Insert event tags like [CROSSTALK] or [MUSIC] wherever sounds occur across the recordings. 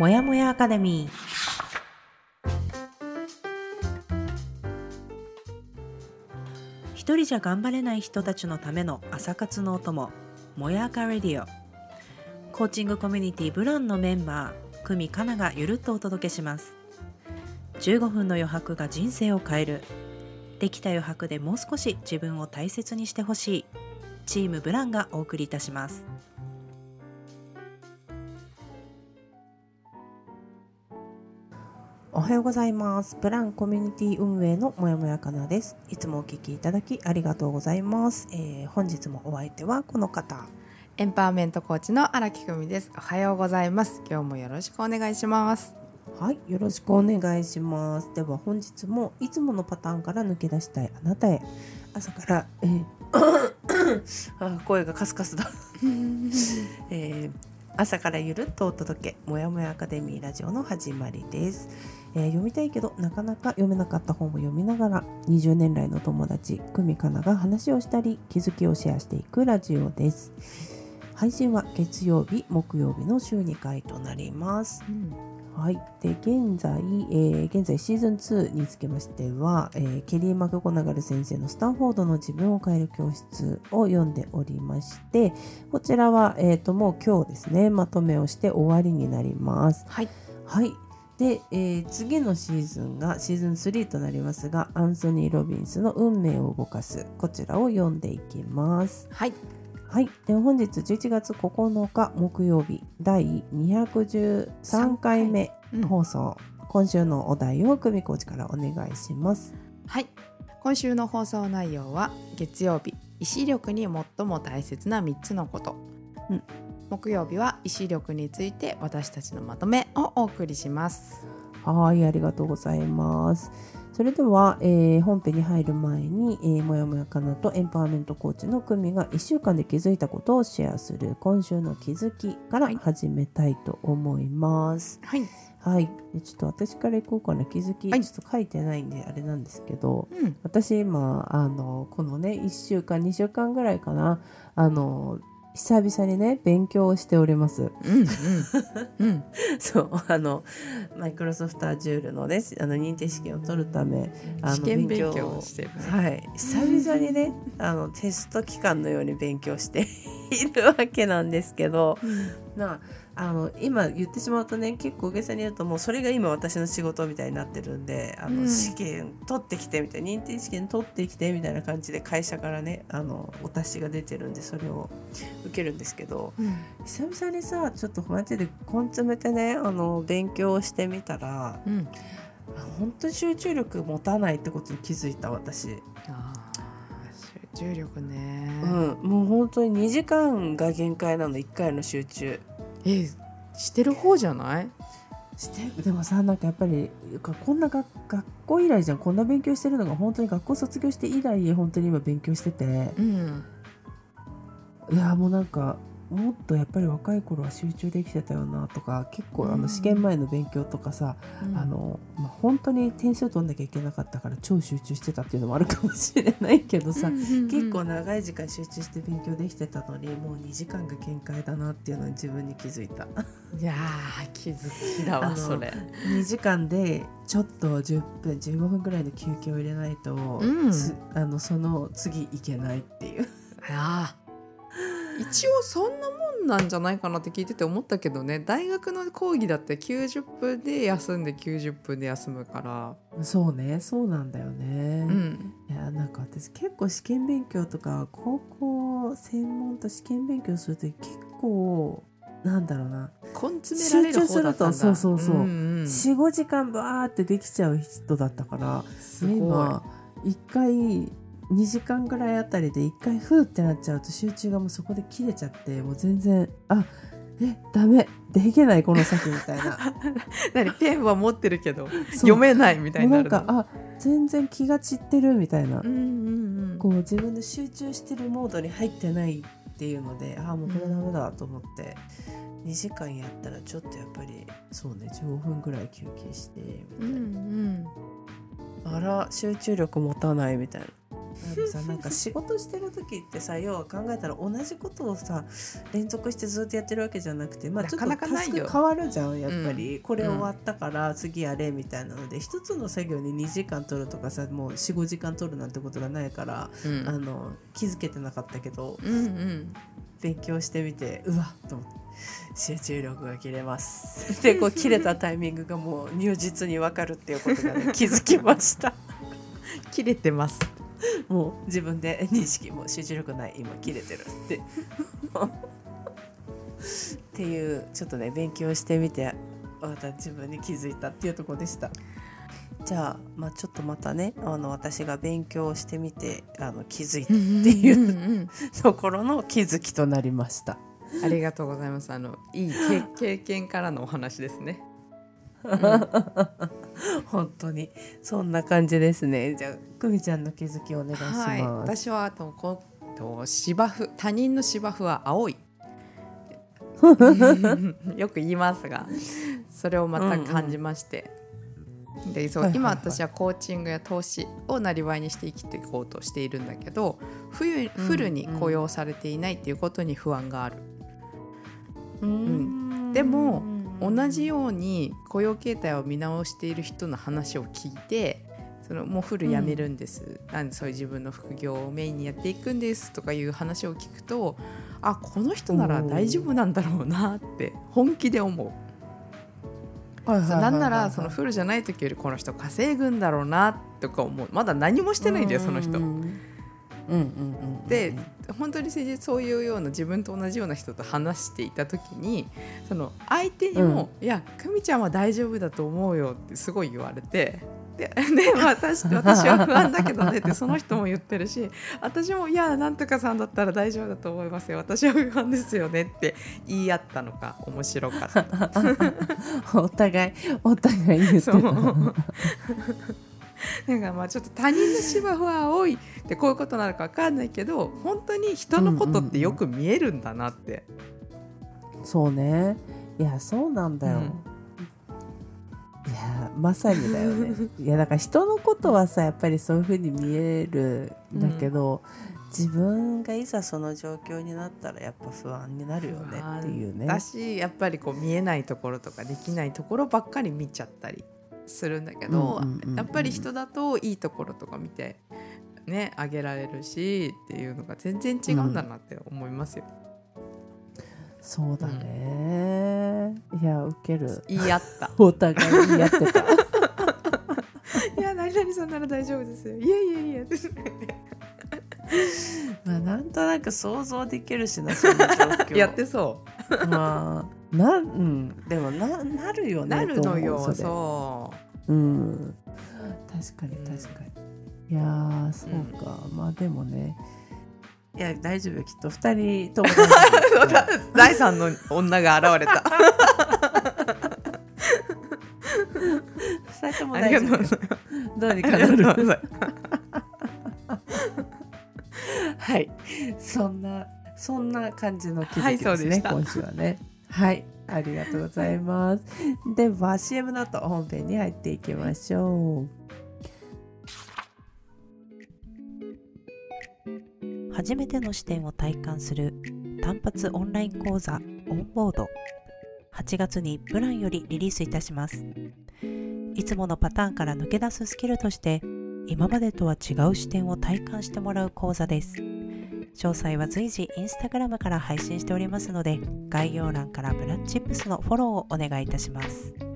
もやもやアカデミー。一人じゃ頑張れない人たちのための朝活のお供もやかレディオ。コーチングコミュニティブランのメンバー久美かながゆるっとお届けします。15分の余白が人生を変える。できた余白でもう少し自分を大切にしてほしい。チームブランがお送りいたします。おはようございますブランコミュニティ運営のもやもやかなですいつもお聞きいただきありがとうございます、えー本日もお相手はこの方エンパワーメントコーチの荒木久美です。おはようございます。今日もよろしくお願いします。はい、よろしくお願いします。では本日もいつものパターンから抜け出したいあなたへ朝から、えー [COUGHS] あ声がカスカスだ、[LAUGHS] えー朝からゆるっとお届けもやもやアカデミーラジオの始まりです、えー読みたいけどなかなか読めなかった本を読みながら20年来の友達久美かなが話をしたり気づきをシェアしていくラジオです。配信は月曜日木曜日の週2回となります。はい、で現在、えー現在シーズン2につきましては、えーケリー・マクゴナガル先生の「スタンフォードの自分を変える教室」を読んでおりましてこちらは、えー、ともう今日ですねまとめをして終わりになります。はい。はいで、えー次のシーズンがシーズン3となりますがアンソニー・ロビンスの「運命を動かす」こちらを読んでいきます。はい。はい、で本日11月9日木曜日第213回目うん放送、今週のお題を久美コーチからお願いします。はい。今週の放送内容は月曜日意志力に最も大切な3つのこと。うん木曜日は意志力について私たちのまとめをお送りします。はい、ありがとうございます。それでは、えー本編に入る前に、えーもやもやかなとエンパワーメントコーチの久美が1週間で気づいたことをシェアする今週の気づきからはい始めたいと思います。はい。はい、でちょっと私からいこうかな気づき、はいちょっと書いてないんであれなんですけど、うん。私今あのこのね1週間2週間ぐらいかなあの久々にね勉強をしております。うん。[LAUGHS] そうあのマイクロソフト Azure のねあの認定試験を取るためあの試験勉強をしてるね。はい久々にねあのテスト期間のように勉強しているわけなんですけどなあの今言ってしまうとね結構大げさに言うともうそれが今私の仕事みたいになってるんであの、うん試験取ってきてみたいな認定試験取ってきてみたいな感じで会社からねあのお達しが出てるんでそれを受けるんですけどうん。久々にさちょっとマジで根詰めてねあの勉強をしてみたらうん。本当に集中力持たないってことに気づいた私。集中力ね。うん、もう本当に2時間が限界なの1回の集中え、してる方じゃない？してでもさなんかやっぱりこんな学学校以来じゃんこんな勉強してるのが本当に学校卒業して以来本当に今勉強しててうん。いやもうなんかもっとやっぱり若い頃は集中できてたよなとか結構あうん。の試験前の勉強とかさ、あのまあ、本当に点数取んなきゃいけなかったから超集中してたっていうのもあるかもしれないけどさ、結構長い時間集中して勉強できてたのにもう2時間が限界だなっていうのに自分に気づいた。いやー気づきだわそれ。2時間でちょっと10分15分ぐらいの休憩を入れないと、うん。つあのその次いけないっていう。ああ一応そんなもんなんじゃないかなって聞いてて思ったけどね大学の講義だって90分で休んで90分で休むから。そうねそうなんだよね、うん。いやなんか私結構試験勉強とか高校専門と試験勉強すると結構なんだろうな。集中するとそうそうそうんん45時間バーってできちゃう人だったから。今1回2時間ぐらいあたりで1回フーってなっちゃうと集中がもうそこで切れちゃってもう全然あえダメできないこの先みたいな [LAUGHS] 何ペンは持ってるけど読めないみたいな。なんかあ全然気が散ってるみたいな、うんうんうん。こう自分で集中してるモードに入ってないっていうのでああもうこれダメだと思って、2時間やったらちょっとやっぱりそうね15分ぐらい休憩してみたいな、うんうん。あら集中力持たないみたいなあのさ [LAUGHS] なんか仕事してる時ってさ要は考えたら同じことをさ連続してずっとやってるわけじゃなくてまあちょっとなかなかないよ。タスク変わるじゃん。やっぱり、うんこれ終わったから次やれみたいなので一つの作業に2時間取るとかさもう45時間取るなんてことがないから、うん。あの気づけてなかったけどうんうん。勉強してみてうわっと思って集中力が切れます。[LAUGHS] でこう切れたタイミングがもう如実に分かるっていうことが、ね、気づきました。[LAUGHS] 切れてますもう自分で認識もう集中力ない今切れてるって。[LAUGHS] っていうちょっとね勉強してみてまた自分に気づいたっていうところでした。じゃあ,、まあちょっとまたねあの私が勉強してみてあの気づいたっていうところの気づきとなりました。ありがとうございます。あのいい経経験からのお話ですね本当に。そんな感じですね。じゃあ久美ちゃんの気づきお願いします、はい、私はあとこうと芝生他人の芝生は青い。[LAUGHS] よく言いますがそれをまた感じまして、今私はコーチングや投資をなりわいにして生きていこうとしているんだけど冬フルに雇用されていないっていうことに不安がある、うん。でも同じように雇用形態を見直している人の話を聞いてそのもうフルやめるんです、なんでそういう自分の副業をメインにやっていくんですとかいう話を聞くとあこの人なら大丈夫なんだろうなって本気で思うなんならそのフルじゃない時よりこの人稼ぐんだろうなとか思う。まだ何もしてないんだよその人。うん。うんうんうんで本当に誠実そういうような自分と同じような人と話していた時にその相手にも「いや久美ちゃんは大丈夫だと思うよ」ってすごい言われて。で [LAUGHS] で私私は不安だけどねってその人も言ってるし私も「いやなんとかさんだったら大丈夫だと思いますよ私は不安ですよね」って言い合ったのが面白かった。[LAUGHS] お互いお互い言ってた [LAUGHS] なんかまあちょっと他人の芝生は青いってこういうことなのか分かんないけど本当に人のことってよく見えるんだなって、そうね。いやそうなんだよ、いやまさにだよね。[LAUGHS] いやだから人のことはさやっぱりそういうふうに見えるんだけど、自分がいざその状況になったらやっぱ不安になるよねっていうね。だしやっぱりこう見えないところとかできないところばっかり見ちゃったりするんだけど、うんうんうんうんやっぱり人だといいところとか見てねあげられるしっていうのが全然違うんだなって思いますよ。そうだね、いやウケる言い合った。[LAUGHS] お互いにやってた [LAUGHS] いや何々さんなら大丈夫ですよ。いやいやいや。[LAUGHS] まあなんとなく想像できるしなその状況やってそう。まあなうんでもななるよねなるのよそう。うん。確かに確かに、いやーそうか、まあでもね。いや大丈夫よきっと二人とも。[LAUGHS] 第三の女が現れた。[LAUGHS] 二人とも大丈夫。どうにかなる。[LAUGHS] はい。そんなそんな感じの気はいづきですね、そうでした。今週はねはいありがとうございます。では CM の後本編に入っていきましょう。初めての視点を体感する単発オンライン講座オンボード。8月にプランよりリリースいたします。いつものパターンから抜け出すスキルとして今までとは違う視点を体感してもらう講座です。詳細は随時インスタグラムから配信しておりますので概要欄からブラッチップスのフォローをお願いいたします。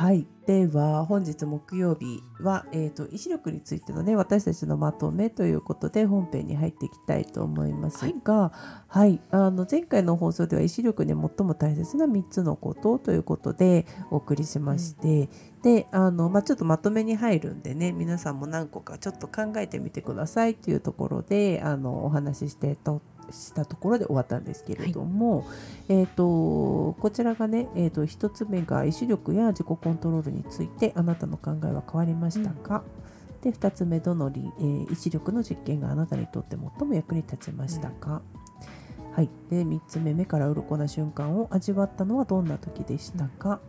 はい、では本日木曜日は、えー、と医師力についてのね私たちのまとめということで本編に入っていきたいと思いますが、はい。あの前回の放送では医師力で最も大切な3つのことということでお送りしまして、であの、まあ、ちょっとまとめに入るんでね皆さんも何個かちょっと考えてみてくださいというところであのお話ししてとしたところで終わったんですけれども、えー、とこちらがね、えー、と1つ目が意志力や自己コントロールについてあなたの考えは変わりましたか、で2つ目どのり、えー意志力の実験があなたにとって最も役に立ちましたか、はい、で3つ目目から鱗な瞬間を味わったのはどんな時でしたか、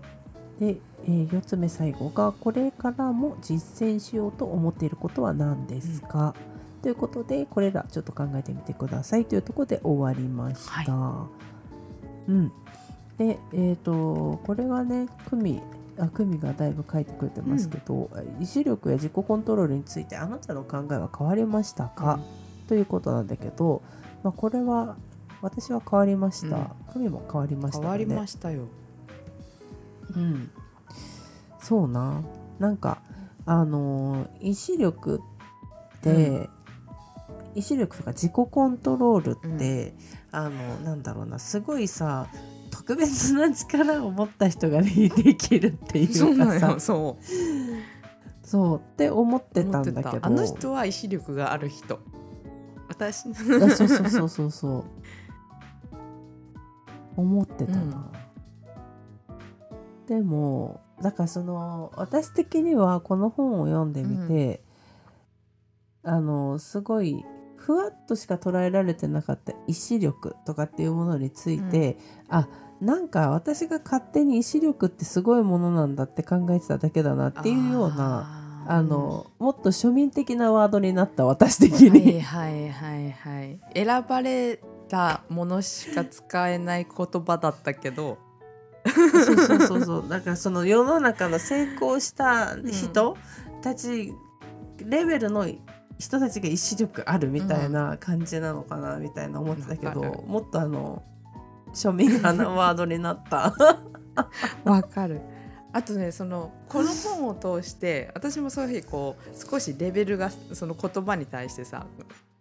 で、えー、4つ目最後がこれからも実践しようと思っていることは何ですか、ということでこれらちょっと考えてみてくださいというところで終わりました。はい、うん。でえーと、これはね久美あ久美がだいぶ書いてくれてますけど、うん、意志力や自己コントロールについてあなたの考えは変わりましたか、うん、ということなんだけど、まあ、これは私は変わりました、うん、も変わりました、ね、変わりましたよ。うん。そうな。なんかあの意志力って、意志力とか自己コントロールって、あのなんだろうなすごいさ特別な力を持った人が、ね、できるっていうかさ。そうそう。って思ってたんだけど。あの人は意志力がある人。私。そうそうそうそうそう。思ってたな、うん、でもだからその私的にはこの本を読んでみて、うん、あのすごいふわっとしか捉えられてなかった意志力とかっていうものについて、うん、あなんか私が勝手に意志力ってすごいものなんだって考えてただけだなっていうようなあの、うん、もっと庶民的なワードになった私的に。はいはいはいはい。選ばれたものしか使えない言葉だったけど。そうそうそうそうだからその世の中の成功した人たちレベルの人たちが意志力あるみたいな感じなのかなみたいな思ってたけど、うん、もっとあの庶民派なワードになった。[LAUGHS] わかる。あとねそのこの本を通して私もそういうふうにこう少しレベルがその言葉に対してさ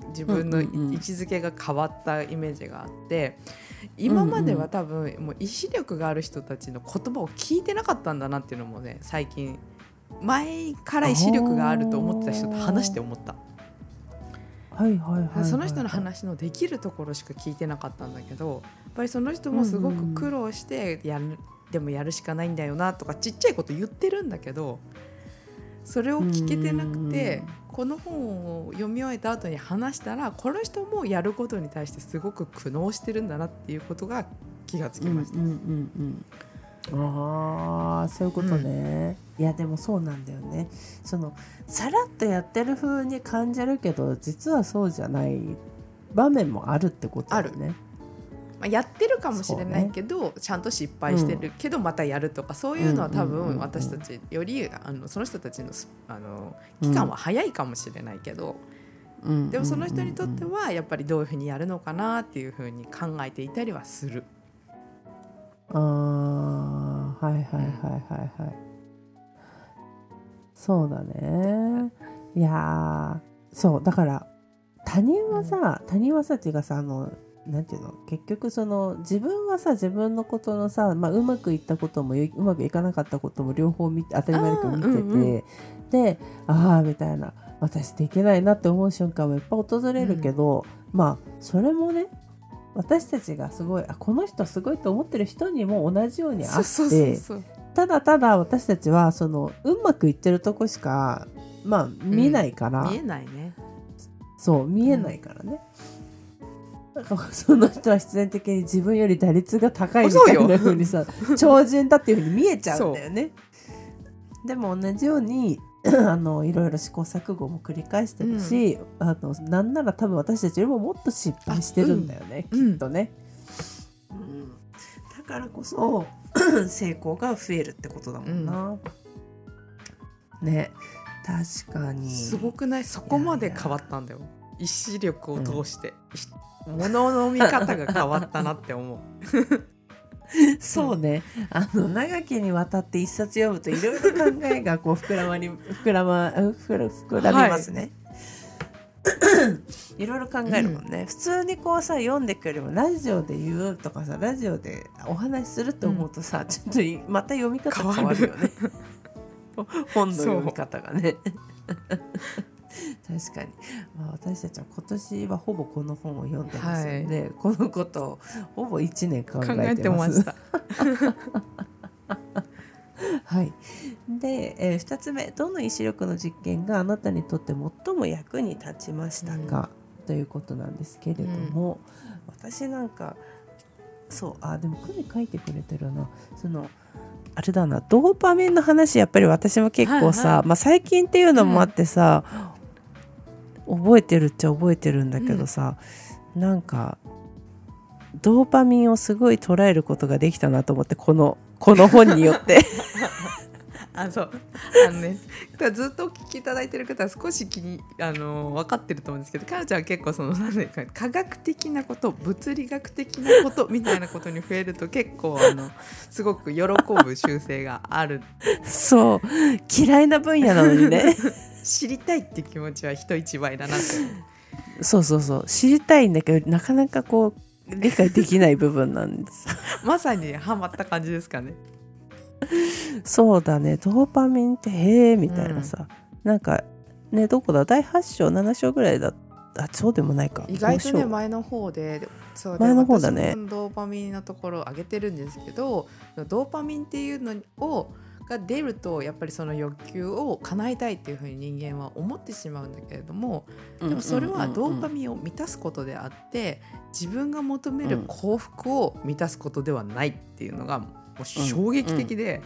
自分の位置づけが変わったイメージがあって今までは多分もう意志力がある人たちの言葉を聞いてなかったんだなっていうのもね最近前から意志力があると思ってた人と話して思った。はいはいはい、その人の話のできるところしか聞いてなかったんだけどやっぱりその人もすごく苦労してやる、うんうん、でもやるしかないんだよなとかちっちゃいこと言ってるんだけどそれを聞けてなくて、この本を読み終えた後に話したらこの人もやることに対してすごく苦悩してるんだなっていうことが気がつきました。うんうんうんああそういうことね、うん、いやでもそうなんだよね。そのさらっとやってる風に感じるけど実はそうじゃない場面もあるってことだよね。まあ、やってるかもしれないけど、ね、ちゃんと失敗してるけどまたやるとか、そういうのは多分私たちよりあのその人たちのあの期間は早いかもしれないけど、うん、でもその人にとってはやっぱりどういうふうにやるのかなっていうふうに考えていたりはする。あはいはいはいはいはい。そうだね。いやそうだから他人はさ、他人はさっていうかさあのなんていうの？結局その自分はさ自分のことのさ、まあ、うまくいったこともうまくいかなかったことも両方見て当たり前だけど見てて、うんうん、でああみたいな。私できないなって思う瞬間もいっぱい訪れるけど、うん、まあそれもね私たちがすごいあこの人すごいと思ってる人にも同じようにあってただただ私たちはそのうまくいってるとこしかまあ見ないから、うん、見えないね。そう見えないからね、うん、なんかその人は必然的に自分より打率が高いみたいな風にさ [LAUGHS] 超人だっていう風に見えちゃうんだよね。でも同じように [LAUGHS] あのいろいろ試行錯誤も繰り返してるし、うん、あのなんなら多分私たちよりももっと失敗してるんだよね、うん、きっとね、うん、だからこそ [CLEARS THROAT] 成功が増えるってことだもんな、ね。確かに。すごくない？そこまで変わったんだよ。意志力を通して、ものの見方が変わったなって思う [LAUGHS] [LAUGHS] そうね。あの長きにわたって一冊読むといろいろ考えがこう膨らまり [LAUGHS] 膨らま膨らみますね。い。ろいろ考えるもんね、うん、普通にこうさ読んでくよりもラジオで言うとかさラジオでお話しすると思うとさ、うん、ちょっとまた読み方変わるよね。[LAUGHS] 本の読み方がね [LAUGHS] 確かに、まあ、私たちは今年はほぼこの本を読んでますので、はい、このことをほぼ1年考えてます。[LAUGHS] はい、で、えー、2つ目どの意志力の実験があなたにとって最も役に立ちましたか、うん、ということなんですけれども、うん、私なんかそうあでもクミ書いてくれてるな。そのあれだなドーパミンの話やっぱり私も結構さ、はいはまあ、最近っていうのもあってさ、覚えてるっちゃ覚えてるんだけどさ、なんかドーパミンをすごい捉えることができたなと思ってこのこの本によって。[LAUGHS] あそう。あのねずっとお聞きいただいてる方は少し気にあの分かってると思うんですけどかなちゃんは結構その何ていうか科学的なこと物理学的なことみたいなことに増えると結構あのすごく喜ぶ習性がある。そう。嫌いな分野なのにね [LAUGHS] 知りたいって気持ちは人一倍だなって。そうそうそう。知りたいんだけどなかなかこう理解できない部分なんです。[LAUGHS] まさにハマった感じですかね。そうだね。ドーパミンってへえみたいなさ、なんかねどこだ？第8章7章ぐらいだ。あそうでもないか。意外と5章ね前の方でそう前の方だね。ドーパミンのところを上げてるんですけどドーパミンっていうのをが出るとやっぱりその欲求を叶えたいっていうふうに人間は思ってしまうんだけれどもでもそれはドーパンミンを満たすことであって自分が求める幸福を満たすことではないっていうのがもう衝撃的で、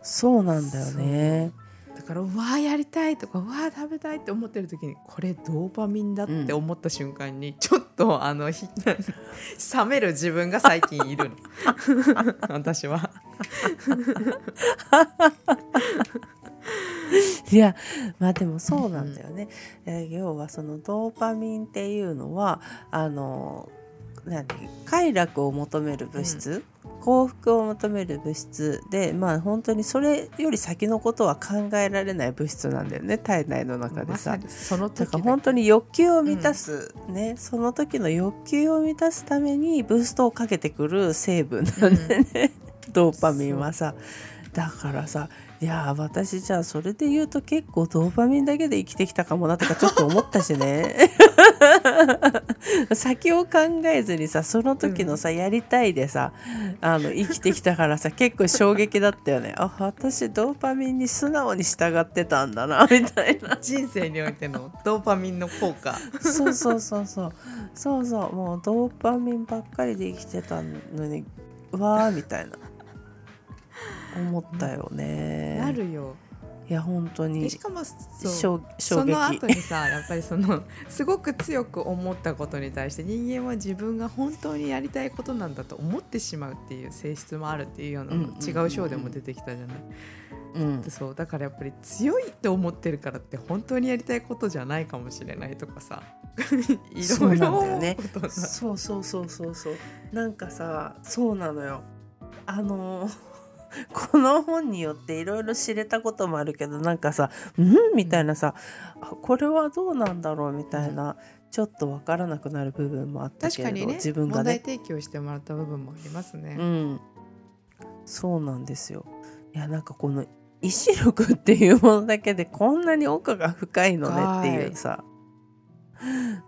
そうなんだよね。だからうわーやりたいとかうわー食べたいって思ってる時にこれドーパミンだって思った瞬間に、ちょっとあのひ [LAUGHS] 冷める自分が最近いるの。[LAUGHS] 私は。[LAUGHS] いやまあでもそうなんだよね、え要はそのドーパミンっていうのはあの何？快楽を求める物質、幸福を求める物質でまあ本当にそれより先のことは考えられない物質なんだよね体内の中でさ。まそのだ時から本当に欲求を満たす、ねその時の欲求を満たすためにブーストをかけてくる成分なんだよね、ドーパミンはさだからさいやー私じゃあそれで言うと結構ドーパミンだけで生きてきたかもなとかちょっと思ったしね。[LAUGHS] 先を考えずにさその時のさ、やりたいでさあの生きてきたからさ結構衝撃だったよね。あ私ドーパミンに素直に従ってたんだな [LAUGHS] みたいな。人生においてのドーパミンの効果。そうそうそうそう。そうそう。もうドーパミンばっかりで生きてたのにうわーみたいな思ったよね。なるよ。いや本当でに。しかもそその撃後にさやっぱりそのすごく強く思ったことに対して人間は自分が本当にやりたいことなんだと思ってしまうっていう性質もあるっていうような違う章でも出てきたじゃない。うん。でそうだからやっぱり強いって思ってるからって本当にやりたいことじゃないかもしれないとかさ。いろいんだよね。思うことが。そうそうそうそうそう。なんかさそうなのよ。あのこの本によっていろいろ知れたこともあるけどなんかさ「うん?」みたいなさあこれはどうなんだろう？みたいな、ちょっとわからなくなる部分もあったけれど、ね自分が問題ね提供してもらった部分もありますね。うん。そうなんですよ。いやなんかこの意志力っていうものだけでこんなに奥が深いのねっていうさ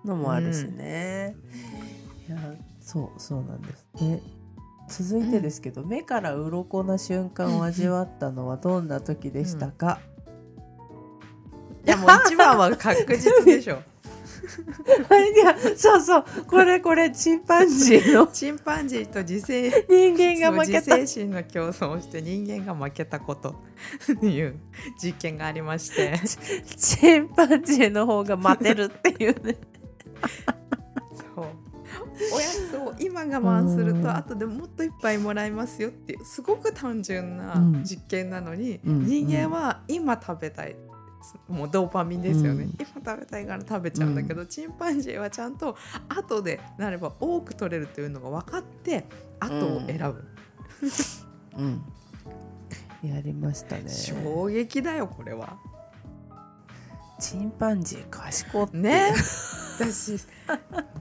のもあるしね、いやそうそうなんです。ね続いてですけど、目から鱗な瞬間を味わったのはどんな時でしたか、いやもう一番は確実でしょ。[LAUGHS] いやそうそう。これこれチンパンジーの [LAUGHS] チンパンジーと自制人間が負けた。自制心の競争をして人間が負けたことっていう実験がありまして。[LAUGHS] チンパンジーの方が待てるっていうねおやつを今我慢するうん。と後でもっといっぱいもらえますよっていうすごく単純なうん。実験なのに、うん。人間は今食べたい。もうドーパミンですよね、うん。今食べたいから食べちゃうんだけど、チンパンジーはちゃんと後でなれば多く取れるというのが分かって後を選ぶ、うん。やりましたね。衝撃だよこれは。チンパンジー賢って。ね。私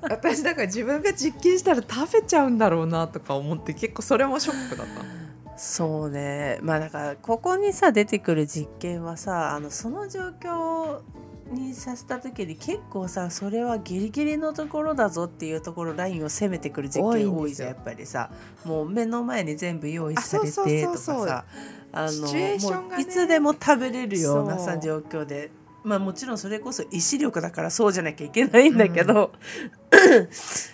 私だから自分が実験したら食べちゃうんだろうなとか思って結構それもショックだった。そうね。まあだからここにさ出てくる実験はさあのその状況にさせた時に結構さそれはギリギリのところだぞっていうところラインを攻めてくる実験多いじゃんやっぱりさ。もう目の前に全部用意されてとかさあのいつでも食べれるようなさ状況でまあもちろんそれこそ意志力だからそうじゃなきゃいけないんだけど、[COUGHS]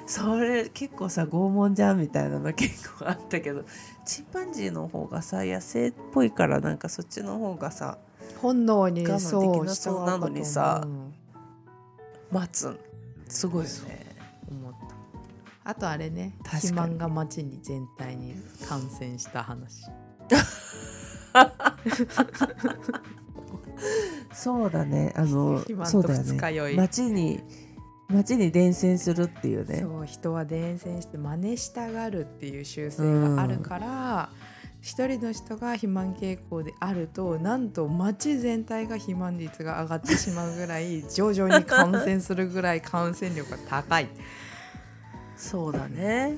それ結構さ拷問じゃんみたいなの結構あったけどチンパンジーの方がさ野生っぽいからなんかそっちの方がさ本能に我慢できなそうなのにさ待つん。すごいよね。思った。あとあれね。肥満が街に全体に感染した話 [LAUGHS] そうだね。あの [LAUGHS] そうだよね二日酔い。街に街に伝染するっていうね。そう人は伝染して真似したがるっていう習性があるから、一人の人が肥満傾向であるとなんと街全体が肥満率が上がってしまうぐらい [LAUGHS] 徐々に感染するぐらい感染力が高い。そうだね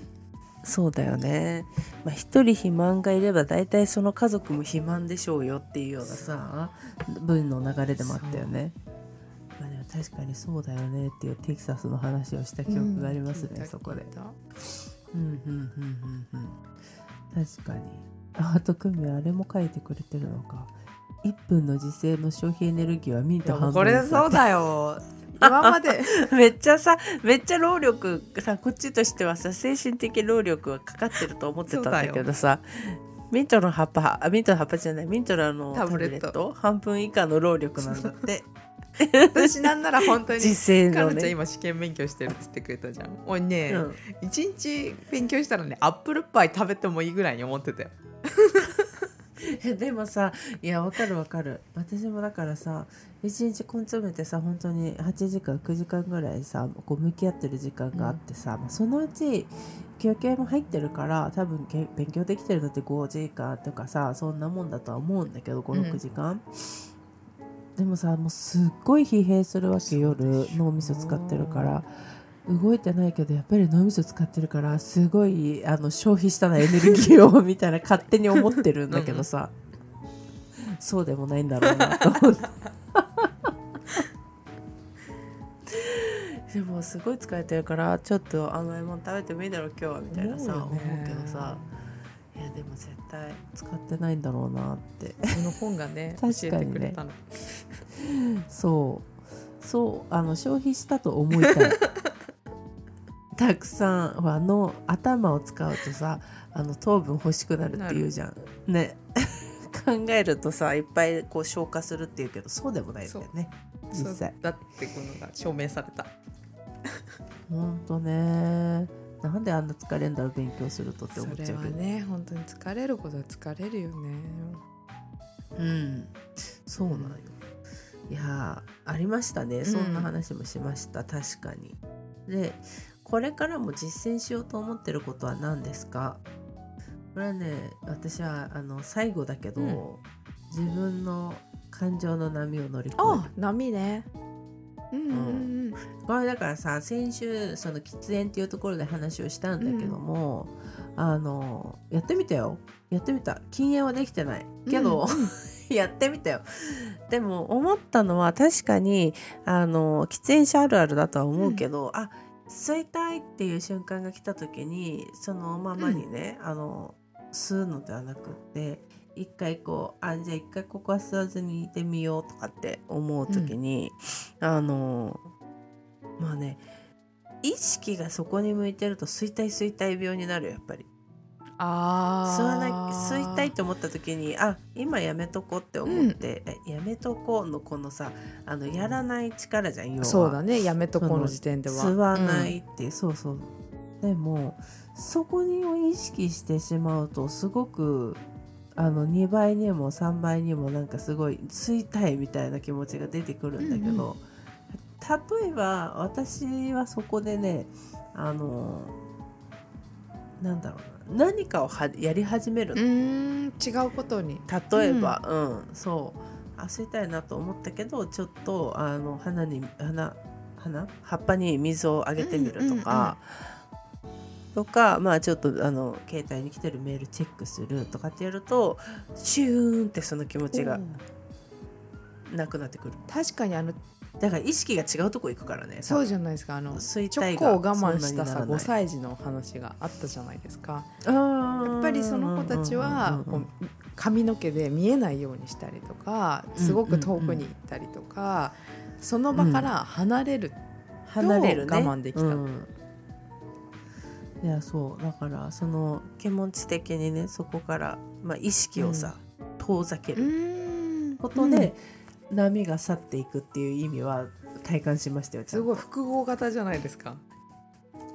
そうだよね。まあ一人肥満がいれば大体その家族も肥満でしょうよっていうようなさ文の流れでもあったよね。まあでも確かにそうだよねっていうテキサスの話をした記憶がありますね、うんそこで。うんうんうんうんうん。確かに。あとクミはあれも書いてくれてるのか。1分の時勢の消費エネルギーはミント半分うこれそうだよ今まで。[LAUGHS] めっちゃさめっちゃ労力さこっちとしてはさ精神的労力はかかってると思ってたんだけどさミントの葉っぱあミントの葉っぱじゃないミントのあのタブレット。タブレット？半分以下の労力なんだって。[LAUGHS] 私なんなら本当に時勢のかなちゃんね、今試験勉強してるっつってくれたじゃん。おいねうん、一、日勉強したらねアップルパイ食べてもいいぐらいに思ってたよ。え [LAUGHS] でもさいやわかるわかる。私もだからさ一日根詰めてさ本当に8時間9時間ぐらいさこう向き合ってる時間があってさ、まあそのうち休憩も入ってるから多分け勉強できてるのって5時間とかさそんなもんだとは思うんだけど56時間、でもさもうすっごい疲弊するわけ夜脳みそ使ってるから動いてないけどやっぱり脳みそ使ってるからすごいあの消費したなエネルギーをみたいな勝手に思ってるんだけどさ。そうでもないんだろうなと思って。でもすごい疲れてるからちょっと甘いもの食べてもいいだろう今日はみたいなさ思思うけどさいやでも絶対使ってないんだろうなって。この本がね教確かにね。えてくれたの。そう。そうあの消費したと思いたいたくさんあの頭を使うとさあの糖分欲しくなるって言うじゃん。ね。[LAUGHS] 考えるとさいっぱいこう消化するっていうけどそうでもないんだよね。実際。だってこのが証明された。ほんとね。なんであんな疲れんだろう勉強するとってそ思っちゃうけど。ね本当に疲れることは疲れるよね。うん。そうなんよ。いやーありましたね。そんな話もしました、確かに。でこれからも実践しようと思ってることは何ですか？これはね私はあの最後だけど、うん。自分の感情の波を乗り越えある波ね。うんうんうんこれだからさ先週その喫煙っていうところで話をしたんだけども、あのやってみたよ。やってみた。禁煙はできてない。けど、[LAUGHS] やってみたよ。でも思ったのは確かにあの喫煙者あるあるだとは思うけど、あ吸いたいっていう瞬間が来た時にそのままにね、あの吸うのではなくって一回こうあじゃあ一回ここは吸わずにいてみようとかって思う時に、あのまあね意識がそこに向いてると吸いたい吸いたい病になるよやっぱりあ吸わないー。吸いたいと思った時にあ今やめとこうって思って、えやめとこうのこのさあのやらない力じゃん要は。そうだねやめとこの時点では。吸わないっていう、そうそう。でもそこにを意識してしまうとすごくあの2倍にも3倍にもなんかすごい吸いたいみたいな気持ちが出てくるんだけど、例えば私はそこでねあのなんだろうな何かをはやり始めるの？うんうん違うことに。例えば、うん。そう。あ吸いたいなと思ったけどちょっとあの花に花花葉っぱに水をあげてみるとか、とかまあちょっとあの携帯に来てるメールチェックするとかってやるとシューンってその気持ちがなくなってくる。確かにあのだから意識が違うとこ行くからねそうじゃないですか。あの衰チョコを我慢したさそんなにならない。5歳児の話があったじゃないですか。ややっぱりその子たちは髪の毛で見えないようにしたりとかすごく遠くに行ったりとか、その場から離れる、離れるね。我慢できた。うん。いやそう。だからその気持ち的にねそこから、まあ、意識をさ、遠ざけることで、波が去っていくっていう意味は体感しましたよすごい複合型じゃないですか。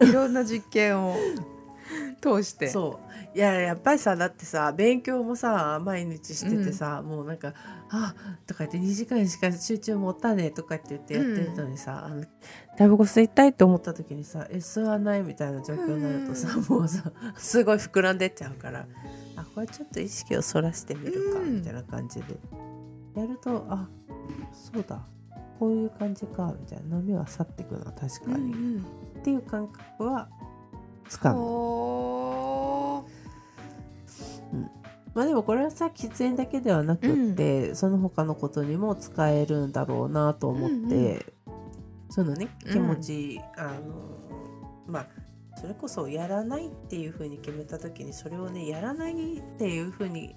いろんな実験を [LAUGHS] 通して。そう。いややっぱりさだってさ勉強もさ毎日しててさ、もうなんか「あとか言って2時間しか集中持たねえとかって言ってやってるのにさ、あのタバコ吸いたいって思った時にさ「え吸わない」みたいな状況になるとさ、もうさすごい膨らんでっちゃうからあこれちょっと意識をそらしてみるか、うん。みたいな感じでやるとあそうだ。こういう感じか。みたいな。波は去っていくの。は確かに、うんっていう感覚はつかむ。ほまあでもこれはさ喫煙だけではなくって、その他のことにも使えるんだろうなと思って、そのねうん。気持ち、あのまあそれこそやらないっていうふうに決めた時にそれをねやらないっていうふうに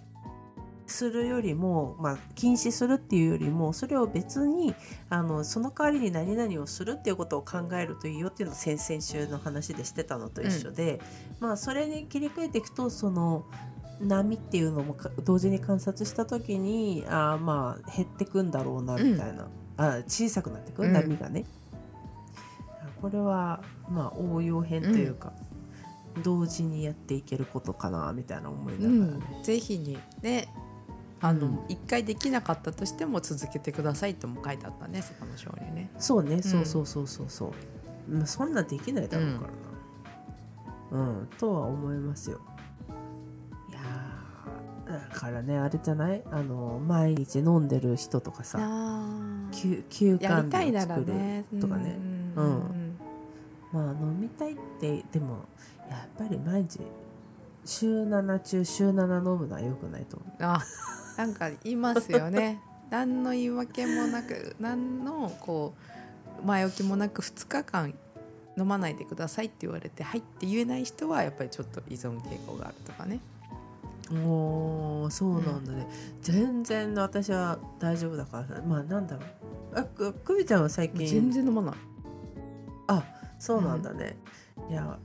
するよりも、まあ、禁止するっていうよりもそれを別にあのその代わりに何々をするっていうことを考えるといいよっていうのを先々週の話でしてたのと一緒で、まあそれに切り替えていくとその波っていうのもか同時に観察した時にあーまあ減ってくんだろうなみたいな、あ小さくなってくうん波がね、これはまあ応用編というか、同時にやっていけることかなみたいな思いなうがらね、ん、ぜひにねあの、うん。一回できなかったとしても続けてくださいとも書いてあったねそこの章にね。そうね、そうそうそうそうそう。まあそんなできないだろうからな。うん、とは思いますよ。いやーだからねあれじゃない？あの毎日飲んでる人とかさ。あ休休館日を作るね。とかね。うんうんまあ飲みたいってでもやっぱり毎日週7中週7飲むのは良くないと思あなんかいますよね。[LAUGHS] 何の言い訳もなく何のこう前置きもなく2日間飲まないでくださいって言われて「はい」って言えない人はやっぱりちょっと依存傾向があるとかね。うもうそうなんだね、全然私は大丈夫だからさ。まあなんだろう。あくくみちゃんは最近全然飲まない。あそうなんだね、いや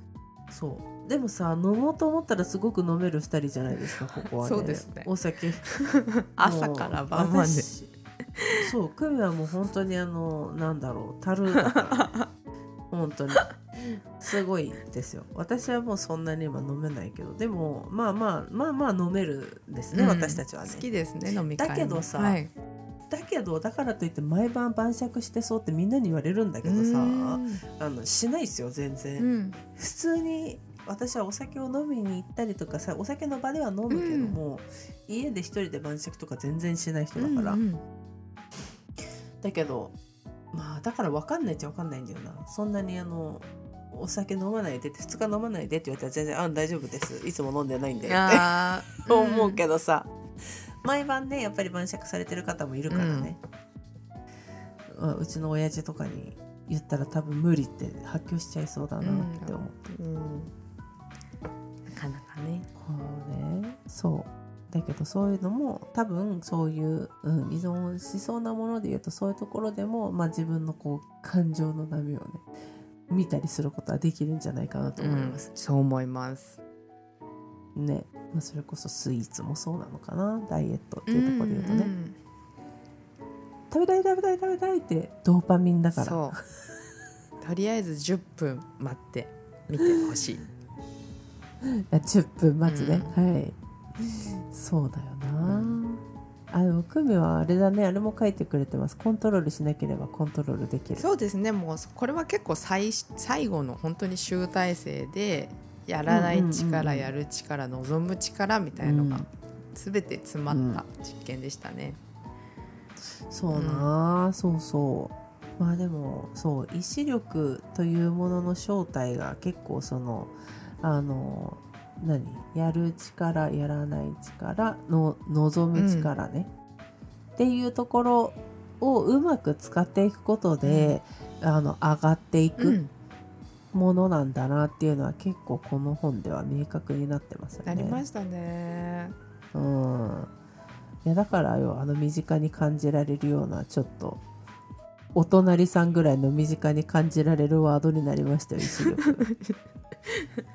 そうでもさ飲もうと思ったらすごく飲める2人じゃないですかここはね。そうですね。お酒。[LAUGHS] 朝から晩まで。私そう久美はもう本当にあのなんだろう樽だから。[LAUGHS] 本当に。すごいですよ。私はもうそんなに今飲めないけど。でもまあまあまあまあ飲めるんですね、うん。私たちはね。好きですね飲み会も。だけどさはい、だけどだからといって毎晩晩酌してそうってみんなに言われるんだけどさあのしないですよ全然、うん。普通に私はお酒を飲みに行ったりとかさお酒の場では飲むけども、家で一人で晩酌とか全然しない人だから、うんうん。だけどまあだから分かんないっちゃ分かんないんだよな。そんなにあのお酒飲まないでって2日飲まないでって言われたら全然「あ大丈夫です。いつも飲んでないんで」って [LAUGHS] 思うけどさ、毎晩ねやっぱり晩酌されてる方もいるからね、ううちの親父とかに言ったら多分無理って発狂しちゃいそうだなって思って、うん。なかなかね。こうね。そう。だけどそういうのも多分そういう、うん、依存しそうなもので言うとそういうところでも、まあ、自分のこう感情の波をね見たりすることはできるんじゃないかなと思います、そう思います。ね、まあ、それこそスイーツもそうなのかな。ダイエットっていうところで言うとね、ん食べたい食べたい食べたいってドーパミンだから。そう。とりあえず10分待って見てほしい。あ [LAUGHS] 10分待つね、うはい。そうだよな、あでもクミはあれだね。あれも書いてくれてます。コントロールしなければコントロールできる。そうですね。もうこれは結構最最後の本当に集大成でやらない力、うんうんうんやる力望む力みたいのがうん。全て詰まった実験でしたね。そうな、そうそう。まあでもそう意志力というものの正体が結構そのあの何？やる力やらない力の望む力ね、っていうところをうまく使っていくことで、あの上がっていくうん。ものなんだなっていうのは結構この本では明確になってますよね。なりましたね。うん、いやだからよあの身近に感じられるようなちょっとお隣さんぐらいの身近に感じられるワードになりましたよ [LAUGHS]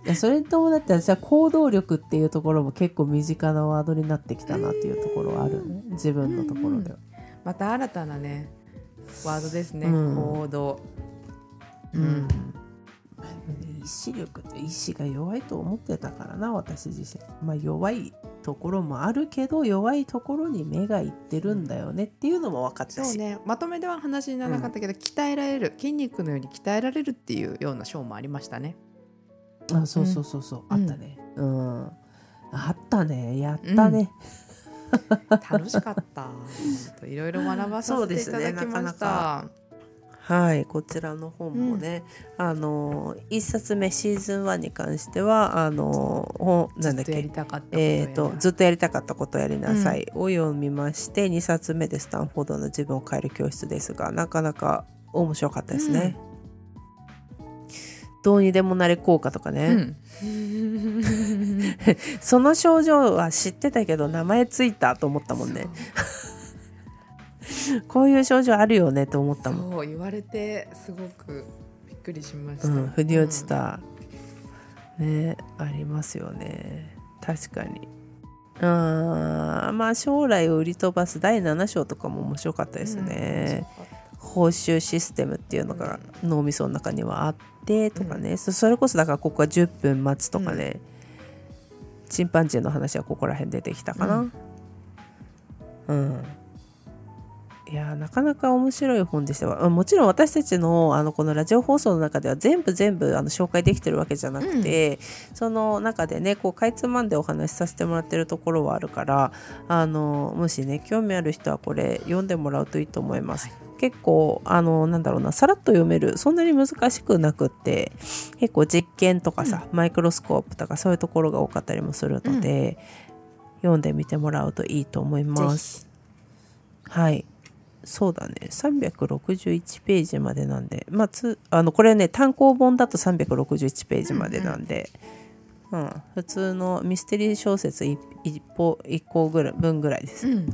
いやそれに伴って私は行動力っていうところも結構身近なワードになってきたなっていうところはある。ね自分のところでは。また新たなねワードですね、うん。行動。うん。意志力って意志が弱いと思ってたからな私自身。まあ弱いところもあるけど弱いところに目がいってるんだよねっていうのも分かったし。そうね。まとめでは話にならなかったけど、鍛えられる筋肉のように鍛えられるっていうような章もありましたねあそうそうそうそう、あったね。うん。あったね。やったね、楽しかった。いろいろ学ばさせていただきまそうですねなしたか。はいこちらの本もね、あの1冊目シーズン1に関してはあのほなんだっずっとやけりたかったことえー、とやずっとやりたかったことをやりなさいを読みまして、2冊目でスタンフォードの自分を変える教室ですがなかなか面白かったですね。どうにでもなれ効果とかね、うん。[LAUGHS] その症状は知ってたけど名前ついたと思ったもんね。こういう症状あるよねと思ったもん、そう言われてすごくびっくりしました、うん、腑に落ちた、ねありますよね。確かに。あーまあ将来を売り飛ばす第7章とかも面白かったですね、報酬システムっていうのが脳みその中にはあってとかね、そそれこそだからここは10分待つとかね、チンパンジーの話はここら辺出てきたかな。うん、いやーなかなか面白い本でしたわ。あもちろん私たちのあのこのラジオ放送の中では全部全部あの紹介できてるわけじゃなくて、その中でねこうかいつまんでお話しさせてもらってるところはあるからあのもしね興味ある人はこれ読んでもらうといいと思います。結構あのなんだろうなさらっと読めるそんなに難しくなくって結構実験とかさ、マイクロスコープとかそういうところが多かったりもするので、読んでみてもらうといいと思います。はいそうだね。361ページまでなんで。まあつあのこれね単行本だと361ページまでなんで、うん。普通のミステリー小説一一歩一個ぐらい分ぐらいです、うん。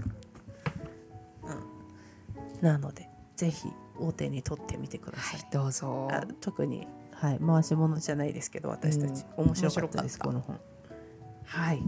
なのでぜひお手に取ってみてください、はいどうぞ。あ特に、はい、回し物じゃないですけど私たち、面白かったですこ面の本。はい。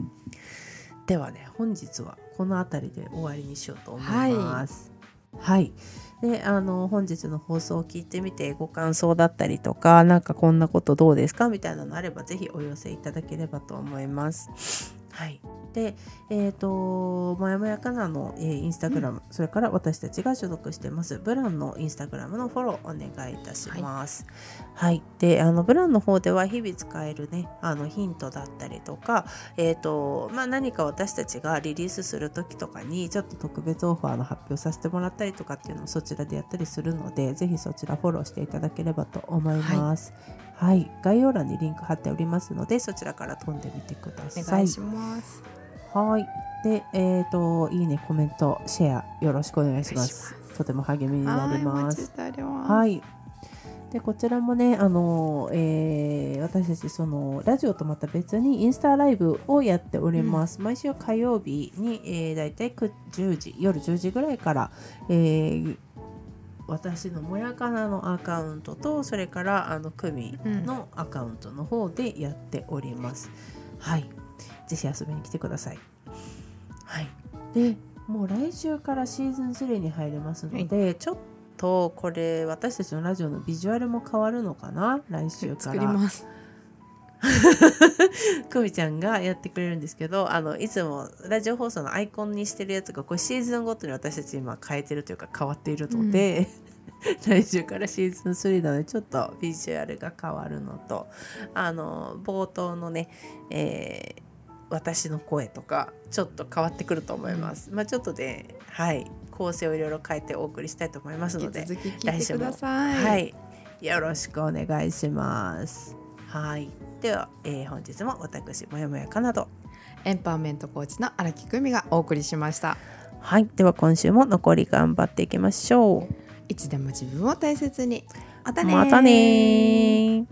ではね本日はこの辺りで終わりにしようと思います。はい、はい。であの本日の放送を聞いてみてご感想だったりとかなんかこんなことどうですか？みたいなのあれば是非お寄せいただければと思います。はい。でえっ、ともやもやかなの、えーインスタグラム、それから私たちが所属してますブランのインスタグラムのフォローお願いいたします。はい、であのブランの方では日々使えるねあのヒントだったりとか、えーとまあ、何か私たちがリリースする時とかにちょっと特別オファーの発表させてもらったりとかっていうのをそちらでやったりするのでぜひそちらフォローしていただければと思います。はい、概要欄にリンク貼っておりますのでそちらから飛んでみてください。お願いしますはい。で、えっ、と、いいね、コメント、シェア、よろしくお願いします。お願いしとても励みになります。はい。で、こちらもね、あの、えー私たち、その、ラジオとまた別にインスタライブをやっております。毎週火曜日に、えー、だいたい9 10時、夜10時ぐらいから、えー私のもやかなのアカウントとそれからあのクミのアカウントの方でやっております。はい、ぜひ遊びに来てください。はい、でもう来週からシーズン3に入りますので、ちょっとこれ私たちのラジオのビジュアルも変わるのかな？来週か作りら。ます。[LAUGHS] クミちゃんがやってくれるんですけどあのいつもラジオ放送のアイコンにしてるやつがこれシーズンごとに私たち今変えてるというか変わっているので、[LAUGHS] 来週からシーズン3なのでちょっとビジュアルが変わるのとあの冒頭のね、えー私の声とかちょっと変わってくると思います。まあちょっとで、はい、構成をいろいろ変えてお送りしたいと思いますので引き続き聞いてください。はい、よろしくお願いします。はい、では、えー本日も私もやもやかなど。エンパワーメントコーチの荒木久美がお送りしました。はい。では今週も残り頑張っていきましょう。いつでも自分を大切に。またねー。またねー